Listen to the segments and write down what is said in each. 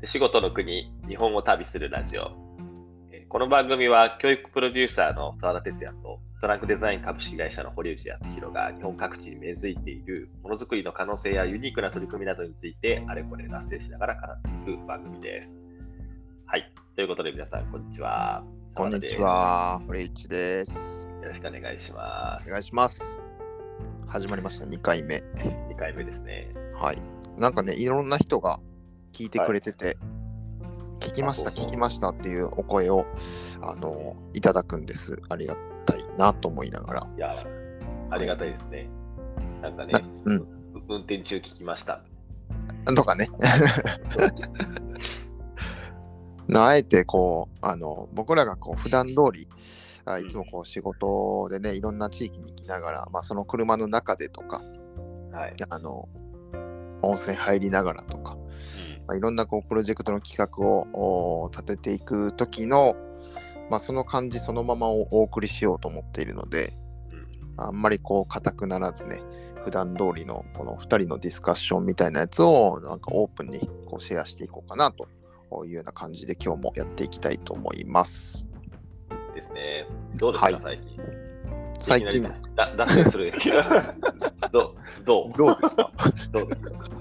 手仕事の国、日本を旅するラジオ。えーこの番組は教育プロデューサーの澤田哲也とトランクデザイン株式会社の堀内康弘が日本各地に根付いているものづくりの可能性やユニークな取り組みなどについてあれこれ脱線しながら語っていく番組です。はい。ということで皆さん、こんにちは。こんにち澤は、堀内です。田です。よろしくお願いします。お願いします。始まりました、2回目。2回目ですね。はい。なんかね、いろんな人が聞いてくれてて、聞きました、聞きましたっていうお声を、あの、いただくんです。ありがたいなと思いながら。いや、ありがたいですね。なんかねな、うん。う運転中聞きました。とかね。なあえてこうあの僕らがこう普段通りあいつもこう仕事でねいろんな地域に行きながら、まあ、その車の中でとかはい。あの温泉入りながらとか、まあ、いろんなこうプロジェクトの企画をお立てていく時の、まあ、その感じそのままをお送りしようと思っているのでうんあんまりこう硬くならずね普段通りのこの2人のディスカッションみたいなやつをなんかオープンにこうシェアしていこうかなというような感じで今日もやっていきたいと思います。ですね。どうですか、はい最近。最近いきなりだ脱線する。どうどう？どうですか？どうですか？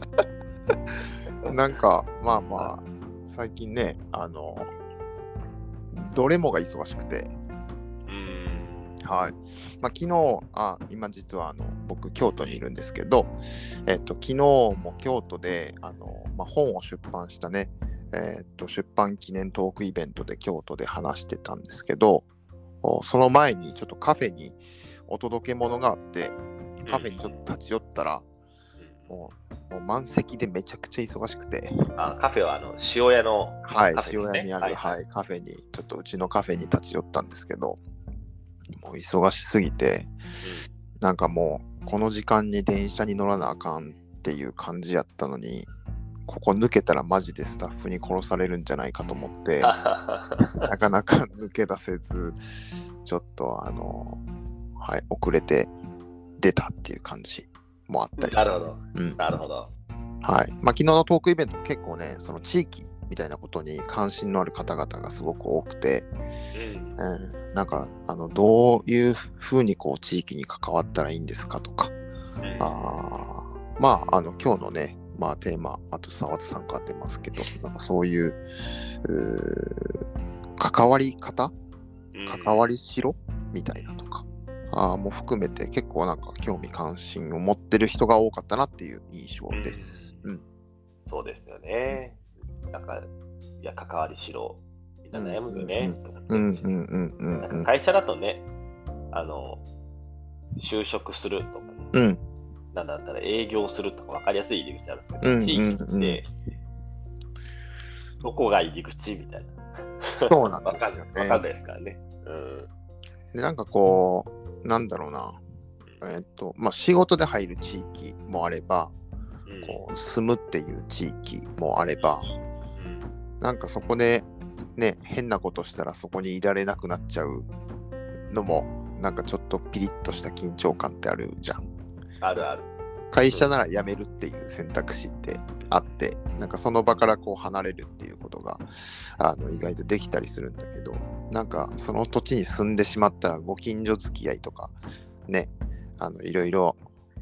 なんかまあまあ最近ねあのどれもが忙しくて。はい。まあ、昨日、あ今実はあの僕、京都にいるんですけど、えっと、昨日も京都であの、まあ、本を出版したね、えっと、出版記念トークイベントで京都で話してたんですけど、おその前にちょっとカフェにお届け物があって、カフェにちょっと立ち寄ったら、もうもう満席でめちゃくちゃ忙しくて、あカフェはあの塩屋のはい塩屋にある、はいはい、カフェに、ちょっとうちのカフェに立ち寄ったんですけど、もう忙しすぎて、なんかもう、この時間に電車に乗らなあかんっていう感じやったのに、ここ抜けたらマジでスタッフに殺されるんじゃないかと思って、なかなか抜け出せず、ちょっとあの、はい、遅れて出たっていう感じもあったり。なるほど。うん。なるほど。はい。まあ、昨日のトークイベントも結構ね、その地域みたいなことに関心のある方々がすごく多くて、うん。うん、なんか、あの、どういうふうにこう、地域に関わったらいいんですかとか、うん。あーまあ、あの、今日のね、まあ、テーマ、あと澤田さんから出ますけど、なんかそういう、関わり方？うん。関わりしろ？みたいなとか、あーも含めて結構なんか興味関心を持ってる人が多かったなっていう印象です。うん。そうですよね。なんか、いや、関わりしろ。みんな悩むよね。うんうんうんうんうん。なんか会社だとね、あの、就職するとかね、うんなんだったら営業するとか分かりやすい入り口あるんですけど、うん地域うんうんって、どこが入り口みたいな。そうなんですよね わかんないわかんないですからね。うん。で、なんかこう、なんだろうな、えっと、まあ仕事で入る地域もあれば、うんこう住むっていう地域もあれば、うんなんかそこでね、変なことしたらそこにいられなくなっちゃうのも、なんかちょっとピリッとした緊張感ってあるじゃん。あるある。会社なら辞めるっていう選択肢ってあって、なんかその場からこう離れるっていうことがあの意外とできたりするんだけど、なんかその土地に住んでしまったらご近所付き合いとかね、あのいろいろ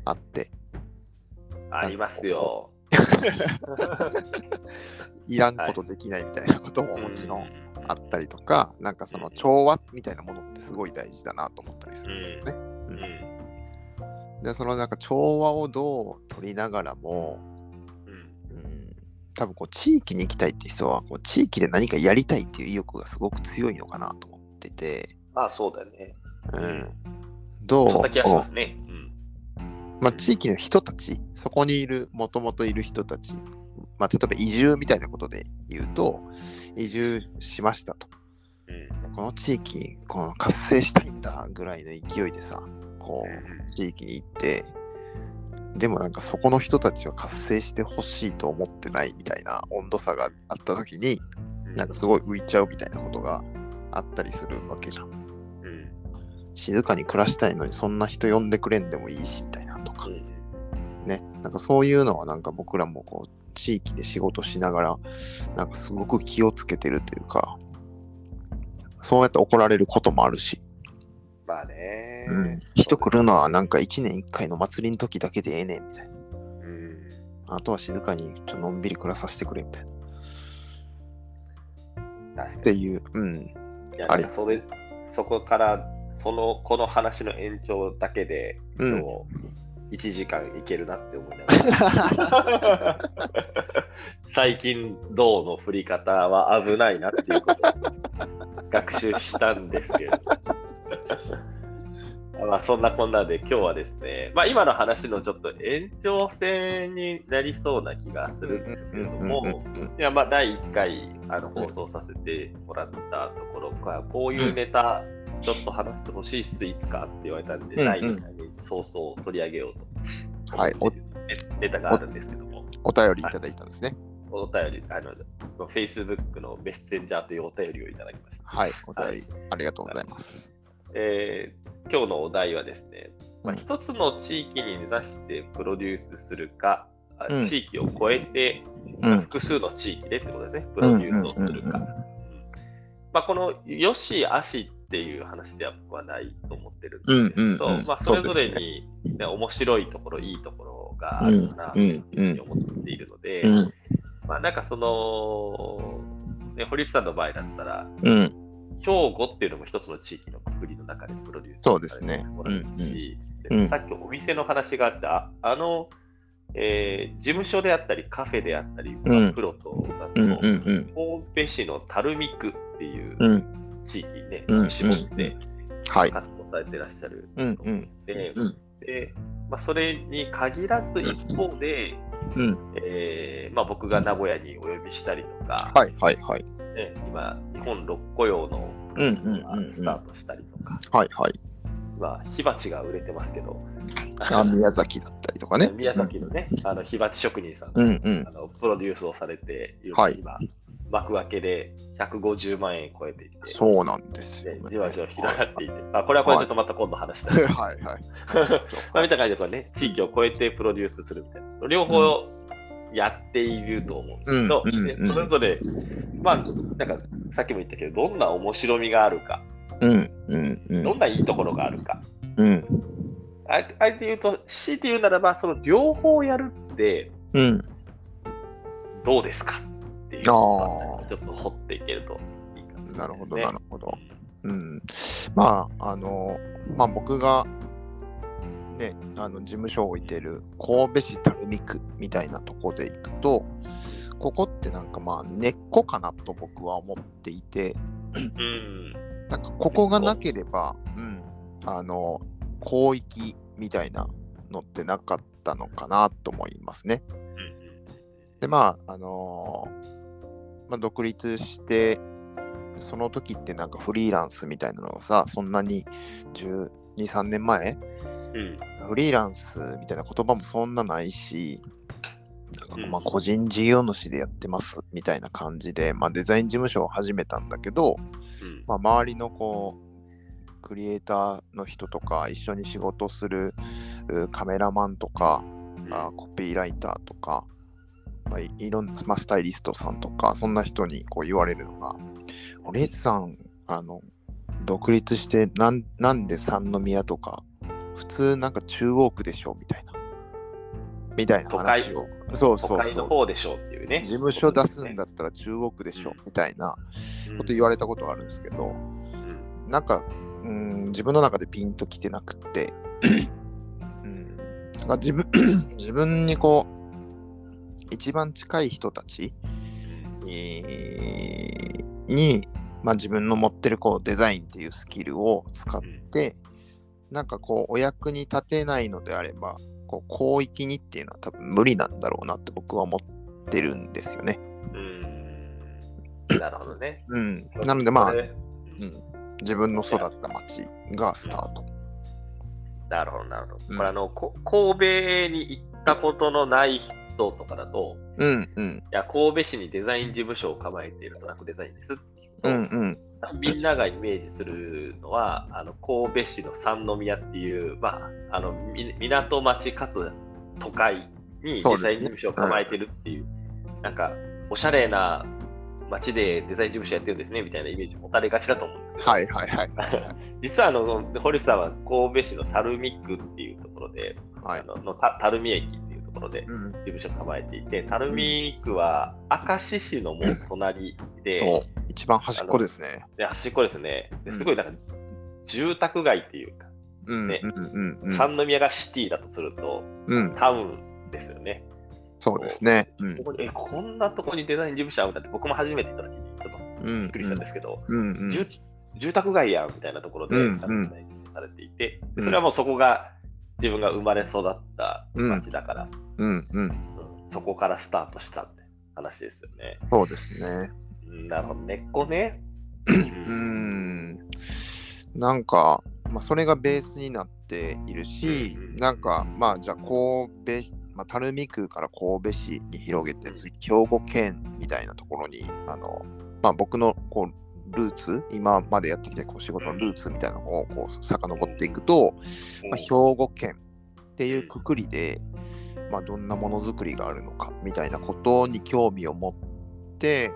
あって、ありますよ。いらんことできないみたいなことももちろんあったりとか、なんかその調和みたいなものってすごい大事だなと思ったりするんですよね。うん。うんで、そのなんか調和をどう取りながらも、多分こう地域に行きたいって人はこう地域で何かやりたいっていう意欲がすごく強いのかなと思ってて、まあそうだよね。うん、どう？そんな気がしますね。うん。まあ、地域の人たちそこにいるもともといる人たち、まあ、例えば移住みたいなことで言うと移住しましたと。うん。この地域この活性したいんだぐらいの勢いでさこう地域に行ってでもなんかそこの人たちは活性してほしいと思ってないみたいな温度差があった時になんかすごい浮いちゃうみたいなことがあったりするわけじゃん。うん。静かに暮らしたいのにそんな人呼んでくれんでもいいしみたいなとか。う。ん。ね、なんかそういうのはなんか僕らもこう地域で仕事しながら、なんかすごく気をつけてるというか、そうやって怒られることもあるし、まあね。うん、人来るのはなんか1年1回の祭りの時だけでええねんみたいな。うん。あとは静かにちょっとのんびり暮らさせてくれみたいな。っていう、うん。いやありそこから、その、この話の延長だけで、うん今日、1時間いけるなって思いながら。最近、銅の振り方は危ないなっていうことを学習したんですけれど。まあそんなこんなで今日はですね、まあ、今の話のちょっと延長線になりそうな気がするんですけれども、いやまあ第1回あの放送させてもらったところから、こういうネタ、ちょっと話してほしいっす、いつかって言われたんで、第2回に早々取り上げようとはいネタがあるんですけども、お便りいただいたんですね。お便り、あの、Facebook のメッセンジャーというお便りをいただきました。はい、お便りありがとうございます。えー今日のお題はですね、まあ、うん一つの地域に根ざしてプロデュースするか、あうん地域を超えて、うん。複数の地域でってことですね、プロデュースをするか。まあ、このよし、あしっていう話ではないと思ってるんですけど、うんうんうんまあ、それぞれに、ね面白いところ、いいところがあるなというふうに思っているので、うん。まあ、なんかその、ね、堀内さんの場合だったら、うん。兵庫っていうのも一つの地域の国の中でプロデュースそうですねされてもし、うんうんでさっきお店の話があって、ああの、えー事務所であったり、カフェであったり、うんプロと。神戸市の垂水区っていううん。地域にね、うん絞ってはい。活動されてらっしゃるうん。とうん。思って、うんでまあ、それに限らず一方で、うん。えーまあ、僕が名古屋にお呼びしたりとか、はい。はい。はい。ね、今、日本六古用のスタートしたりとか、はい。はい。まあ、火鉢が売れてますけど、あ宮崎だったりとかね。宮崎のね、あの火鉢職人さん、うん。うんあ。のプロデュースをされている、はい今、幕開けで150万円超えていて、そうなんですよねね。じわじわ広がっていて、あこれはこれちょっとまた今度話したい。はい。はい。まあ、見た感じでね、地域を超えてプロデュースするみたいな、両方やっていると思うんですけど、うんそれぞれ、まあ、なんかさっきも言ったけど、どんな面白みがあるか、うん。うん。うん。どんないいところがあるか、うん。ああえて言うと、強いて言うならば、その両方やるってうん。どうですかっていうあのちょっと掘っていけるといいかもしれないですね。なるほど、なるほど。うん。まあ、あの、まあ僕が、ね、あの事務所を置いてる神戸市垂水区みたいなとこで行くと、ここってなんかまあ根っこかなと僕は思っていて、うん。なんかここがなければ、うん、あの、広域みたいなのってなかったのかなと思いますね。で、まあ、あのーまあ、独立して、その時ってなんかフリーランスみたいなのがさ、そんなに12、3年前、うん。フリーランスみたいな言葉もそんなないし、まあ個人事業主でやってますみたいな感じで、まあ、デザイン事務所を始めたんだけど、うん。まあ、周りのこうクリエイターの人とか一緒に仕事するうカメラマンとか、あコピーライターとか、まあ、いいろんな、まあ、スタイリストさんとかそんな人にこう言われるのが「レイツさんあの独立してなんなんで三宮とか普通なんか中央区でしょ」みたいな。みたいな話を。そうそうそう。の方でしょうっていうね。事務所出すんだったら中央区でしょ、うんみたいなうんこと言われたことがあるんですけど、うんなんか、うん、自分の中でピンときてなくって、うん、なんか自分 自分にこう、一番近い人たち、えーに、まあ、自分の持ってるこうデザインっていうスキルを使って、なんかこう、お役に立てないのであれば、こう広域にっていうのは多分無理なんだろうなって僕は思ってるんですよね。うん。なるほどね。うん。なのでまあ、うん、自分の育った町がスタート。なるほど、なるほど。うんこれあの、こ神戸に行ったことのない人とかだと、うんうん。いや、神戸市にデザイン事務所を構えているトラックデザインですって聞くと、うんうん。みんながイメージするのは、あの神戸市の三宮っていう、まあ、あのみ港町かつ都会にデそうですねザイン事務所を構えてるっていう、なんか、おしゃれな街でデザイン事務所やってるんですねみたいなイメージ持たれがちだと思うんですけど、はいはいはい。実はあの、堀さんは神戸市の垂水区っていうところで、はいあ。ののた垂水駅ころでうん、事務所を構えていて、垂水区は明石市のもう隣で、そう。一番端っこですね。で端っこですね。ですごいなんか、住宅街っていうか、ね。三宮がシティだとすると、うん、タウンですよね。そうですね。うん。ここにえこんなとこにデザイン事務所あるんだって、僕も初めて行った時にちょっとうんびっくりしたんですけど、住住宅街やんみたいなところで、されていて、うん。それはもうそこが自分が生まれ育った街だから、うんうん。うんそこからスタートしたって話ですよね。そうですね。うんなるほど、根っこね。うーん。なんか、まあ、それがベースになっているしうんうん、なんか、まあ、じゃあ、神戸、まあ、垂水区から神戸市に広げて、次兵庫県みたいなところに、あの、まあ、僕のこうルーツ、今までやってきたこう仕事のルーツみたいなのをこう遡っていくと、まあ、兵庫県っていうくくりで、まあ、どんなものづくりがあるのかみたいなことに興味を持って、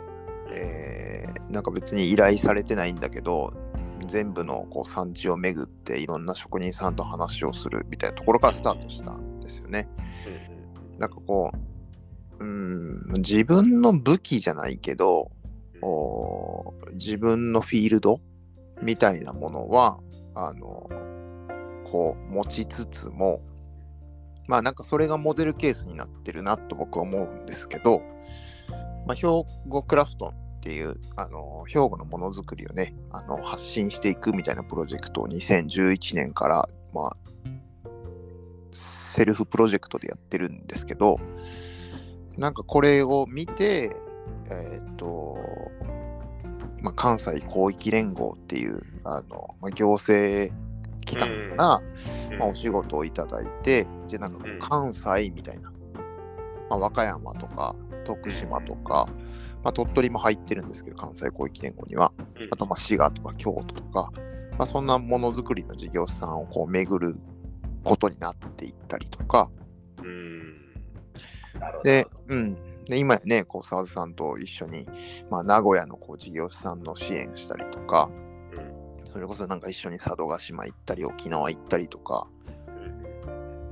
えーなんか別に依頼されてないんだけど全部のこう産地を巡っていろんな職人さんと話をするみたいなところからスタートしたんですよね。うんなんかこううん自分の武器じゃないけどお自分のフィールドみたいなものはあのこう持ちつつもまあなんかそれがモデルケースになってるなと僕は思うんですけど、まあ、兵庫クラフトっていうあの兵庫のものづくりをねあの発信していくみたいなプロジェクトを2011年から、まあ、セルフプロジェクトでやってるんですけどなんかこれを見てえーっと、まあ、関西広域連合っていうあの、まあ、行政機関から、うん。まあ、お仕事をいただいて、じゃあなんか関西みたいな、まあ、和歌山とか徳島とか、まあ、鳥取も入ってるんですけど、関西広域連合には、うん。あとまあ滋賀とか京都とか、まあ、そんなものづくりの事業者さんをこう巡ることになっていったりとか、うん。で、うん。で、今やね、こう、沢田さんと一緒に、まあ、名古屋のこう事業者さんの支援したりとか、うんそれこそなんか一緒に佐渡島行ったり、沖縄行ったりとか、うん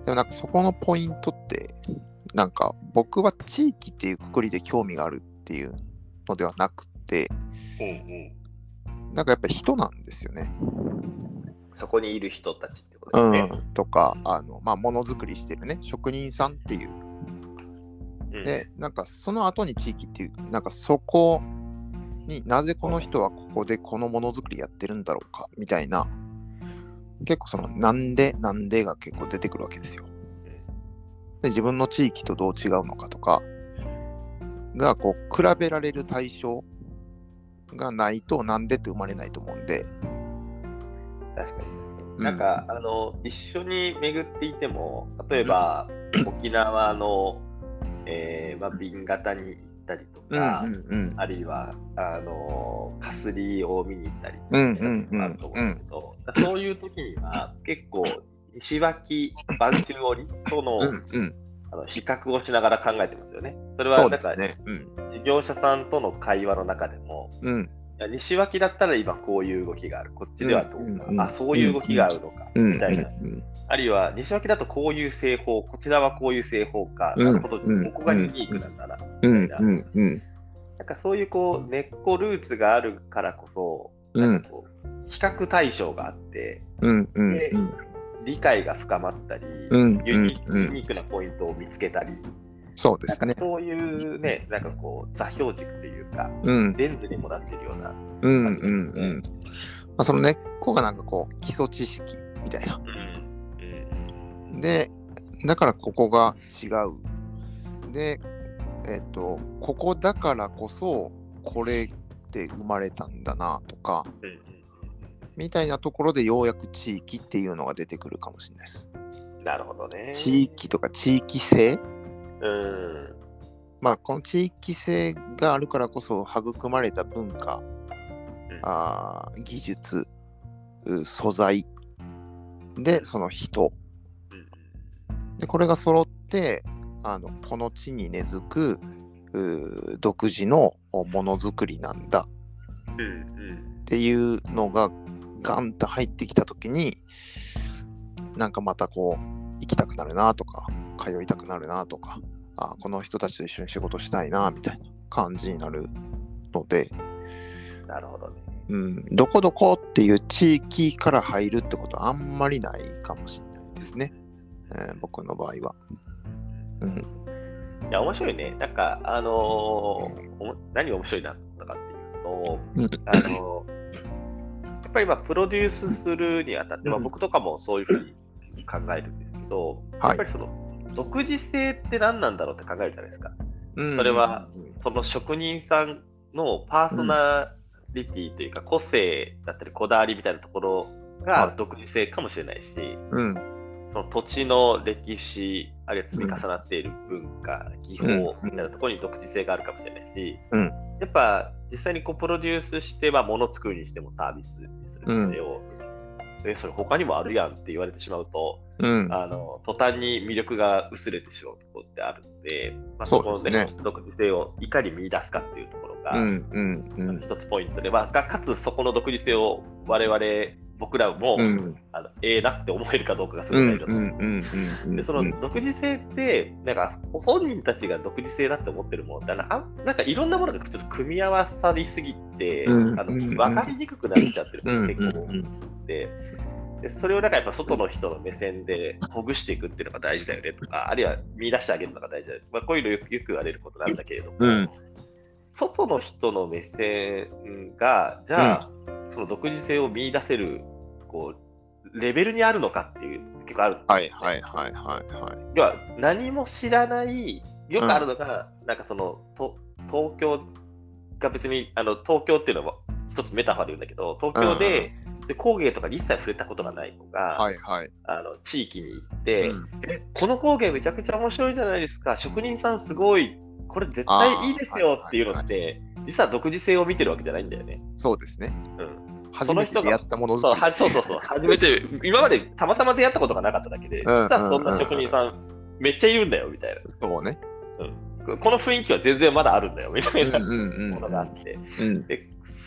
でもなんかそこのポイントって、なんか僕は地域っていうくくりで興味があるっていうのではなくて、うんなんかやっぱ人なんですよね。うんそこにいる人たちってことうですね。ん。とか、あの、まあ、ものづくりしてるね、職人さんっていう。うんで、なんかその後に地域っていう、なんかそこになぜこの人はここでこのものづくりやってるんだろうかみたいな、結構そのなんでなんでが結構出てくるわけですよ。で自分の地域とどう違うのかとかがこう比べられる対象がないとなんでって生まれないと思うんで、確かに確かうん。に。なんか、あの、一緒に巡っていても、例えば、沖縄の、えーまあ、瓶型に行ったりとうんか、うんうん。あるいは、あの、かすりを見に行ったりうんしたこともあると思うんですけど、そういう時には、結構、西脇、播州織との,、うんうん。あの比較をしながら考えてますよね。それは、なんか、ね。うん。事業者さんとの会話の中でも、うん西脇だったら今こういう動きがある。こっちではどうか。うんうんあ、そういう動きがあるのか。うん。みたいな。うん。あるいは西脇だとこういう製法、こちらはこういう製法か。うん。なるほど、うん。ここがユニークなんだな。うん。みたいな。なんかそういうこう根っこルーツがあるからこそ、うん。なんかこう比較対象があって、でうん。理解が深まったり、ユニークなポイントを見つけたり、そうですね。そういうね、なんかこう座標軸というか、うんレンズにもなっているような。うんうんうん。まあ、その根っこがなんかこう基礎知識みたいな。うんうんで、だからここが違う。で、えっ、と、ここだからこそこれって生まれたんだなとか、みたいなところでようやく地域っていうのが出てくるかもしれないです。うんなるほどね。地域とか地域性うん。まあ、この地域性があるからこそ育まれた文化、うん。あー技術、う素材で、その人。うん。で、これが揃っってあのこの地に根付く独自のものづくりなんだ。うんうん。っていうのがガンと入ってきた時になんかまたこう行きたくなるなとか通いたくなるなとかあこの人たちと一緒に仕事したいなみたいな感じになるので、なるほどね。うん、どこどこっていう地域から入るってことはあんまりないかもしれないですね、えー僕の場合は。うん、いや、面白いね。なんか、あのー何が面白いなったかっていうと、うんあのーやっぱり今、プロデュースするにあたって、まあ、うん僕とかもそういうふうに考えるんですけど、はいやっぱりその、独自性って何なんだろうって考えるじゃないですか。うん。それはその職人さんのパーソナリティというか、個性だったり、こだわりみたいなところはい。が独自性かもしれないし、うん。その土地の歴史、あるいは積み重なっている文化、技法みたいなところに独自性があるかもしれないし、うん。やっぱ実際にこうプロデュースして、まあ、物作るにしてもサービスにするにせよ、えそれ他にもあるやんって言われてしまうと、うん。あの途端に魅力が薄れてしまうところってあるので、まあ、そこのねね独自性をいかに見出すかっていうところが、うんうんうん。一つポイントで、まあ、かかつそこの独自性を我々、僕らも、うん。あのええなって思えるかどうかがすうんごい大事だとでその独自性って、なんか本人たちが独自性だって思ってるものって、あなんかいろんなものがちょっと組み合わさりすぎて、あのうんうん。分かりにくくなっちゃってるうん結構多くて、でそれをなんかやっぱ外の人の目線でほぐしていくっていうのが大事だよねとか、あるいは見出してあげるのが大事だよね、まあ、こういうのよくよく言われることなんだけれども、うん。外の人の目線が、じゃあ、その独自性を見出せるこうレベルにあるのかっていう、結構ある。はいはいはいはいはい。要は何も知らない、よくあるのが、なんかそのと東京が別にあの東京っていうのは一つメタファーで言うんだけど、東京で,、で工芸とかに一切触れたことがない子が、はいはい。あの地域に行って、うん。え、この工芸めちゃくちゃ面白いじゃないですか、職人さんすごい、これ絶対いいですよっていうのって、実は独自性を見てるわけじゃないんだよね。そうですね。うん。初めて出会ったものづそうそうそうそう、初めて、今までたまたま出会ったことがなかっただけで、実うんはそんな職人さん、めっちゃいるんだよみたいな。そうねこの雰囲気は全然まだあるんだよみたいなうんうんうんものがあって、うん。で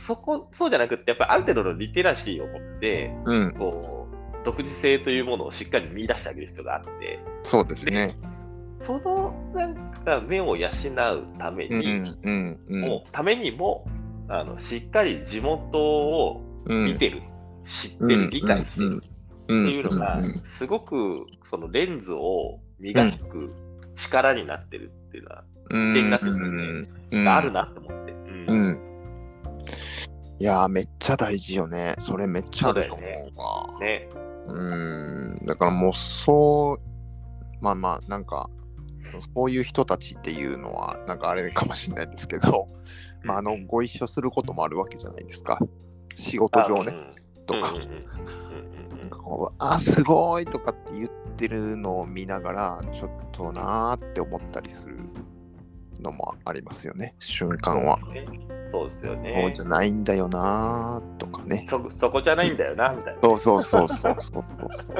そこそうじゃなくって、やっぱりある程度のリテラシーを持って、うん。こう独自性というものをしっかり見出してあげる必要があって、そうですね。そのなんか目を養うためうんに、うんうん。もためにもあのしっかり地元をうん見てる、知ってる、理解してるっていうのがうんうん、すごくそのレンズを磨く力になってるっていうのは、うん。視点になってるんでうん。があるなと思って。うん。うん。いやーめっちゃ大事よね。それめっちゃあると思うわ。ね、うん。だからもうそうまあまあなんかそういう人たちっていうのはなんかあれかもしれないですけど、まあ、あのご一緒することもあるわけじゃないですか。仕事上ね。とか。なんかこうあすごいとかって言ってるのを見ながらちょっとなーって思ったりするのもありますよね。瞬間は、ねそうですよそうねじゃないんだよなーとかね。そ。そこじゃないんだよな、みたいな。そうそうそうそうそうそう。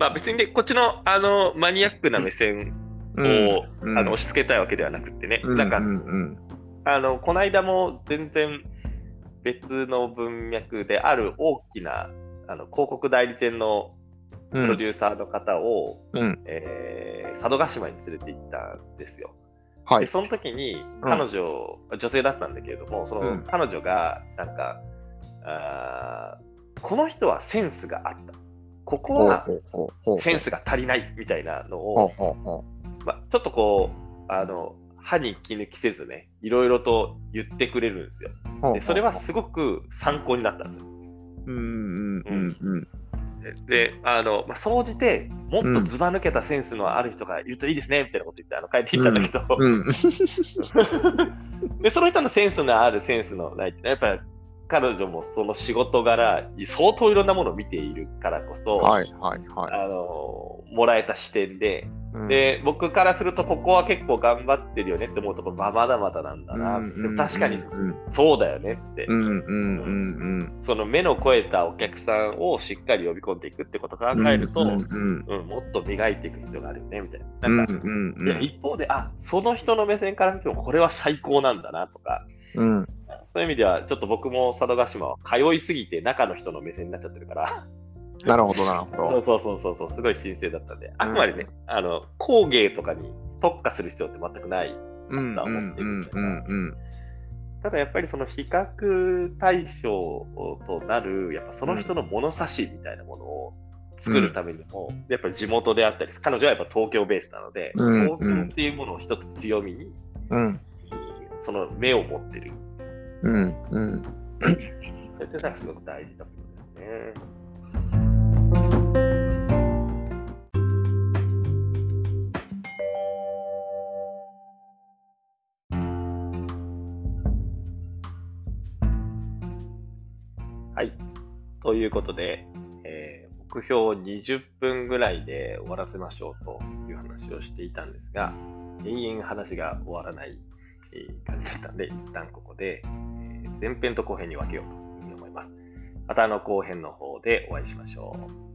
まあ別にね、こっちのあのマニアックな目線を、うん。あの押し付けたいわけではなくてね、うんなんか、うんうん。あのこの間も全然別の文脈である大きなあの広告代理店のプロデューサーの方を、うんえー佐渡島に連れて行ったんですよ。はい。でその時に彼女、女性だったんだけれども、そのうん彼女がなんか、あーこの人はセンスがあった。ここはセンスが足りないみたいなのを、まあ、ちょっとこう、あの、歯に気抜きせずね、いろいろと言ってくれるんですよ。でそれはすごく参考になったんですよ。うんうんうんうんで、あの、まあ、総じて、もっとずば抜けたセンスのある人がいるといいですね、みたいなこと言って、あの、帰っていったんだけど、うん。で、その人のセンスのあるセンスのないって、やっぱり彼女もその仕事柄、相当いろんなものを見ているからこそ、はいはいはい。あのもらえた視点で、うん、で、僕からすると、ここは結構頑張ってるよねって思うところ、まだまだなんだな、うんでも確かにうん。そうだよねって、うんうんうんその目の超えたお客さんをしっかり呼び込んでいくってことを考うん。えると、うんうんうん。もっと磨いていく必要があるよねみたいな。うんなんか、うん。うんいや一方で、あその人の目線から見てもこれは最高なんだなとか、うんそういう意味では、ちょっと僕も佐渡島は通いすぎて中の人の目線になっちゃってるから、なるほどなるほそうど。そうそうそう、すごい神聖だったんで、あくまでね、あの工芸とかに特化する必要って全くない。うんうんうんうんうん。ただやっぱりその比較対象となる、やっぱその人の物差しみたいなものを作るためにも、やっぱり地元であったり、彼女はやっぱ東京ベースなので、うん東京っていうものを一つ強みに、うんその目を持ってる。うん。うん。それってなん。かすごく大事だとですね。はい。ということで、えー目標を20分ぐらいで終わらせましょうという話をしていたん。ですが、延々話が終わらない、感じだったんで、一旦ここで、え前編と後編に分けようというふうに思います。またあの後編の方でお会いしましょう。